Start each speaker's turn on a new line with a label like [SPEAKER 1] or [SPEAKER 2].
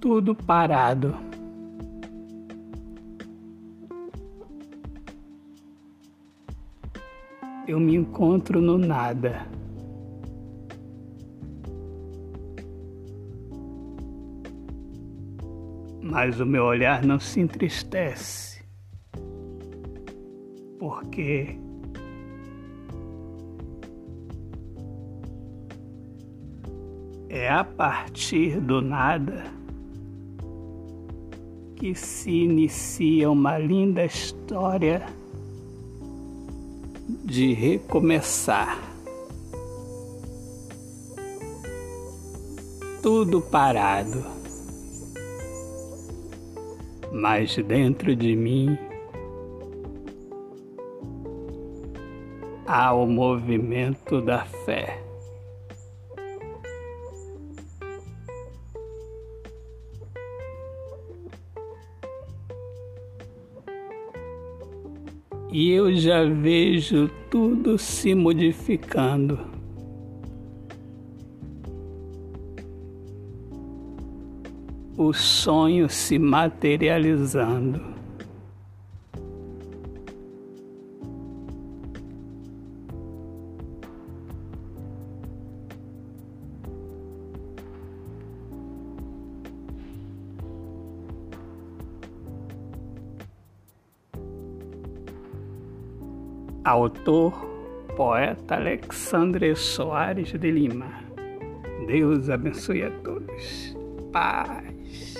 [SPEAKER 1] tudo parado. Eu me encontro no nada. Mas o meu olhar não se entristece, porque é a partir do nada que se inicia uma linda história de recomeçar. Tudo parado, mas dentro de mim há o movimento da fé. E eu já vejo tudo se modificando. O sonho se materializando. Autor, poeta Alexandre Soares de Lima. Deus abençoe a todos. Paz.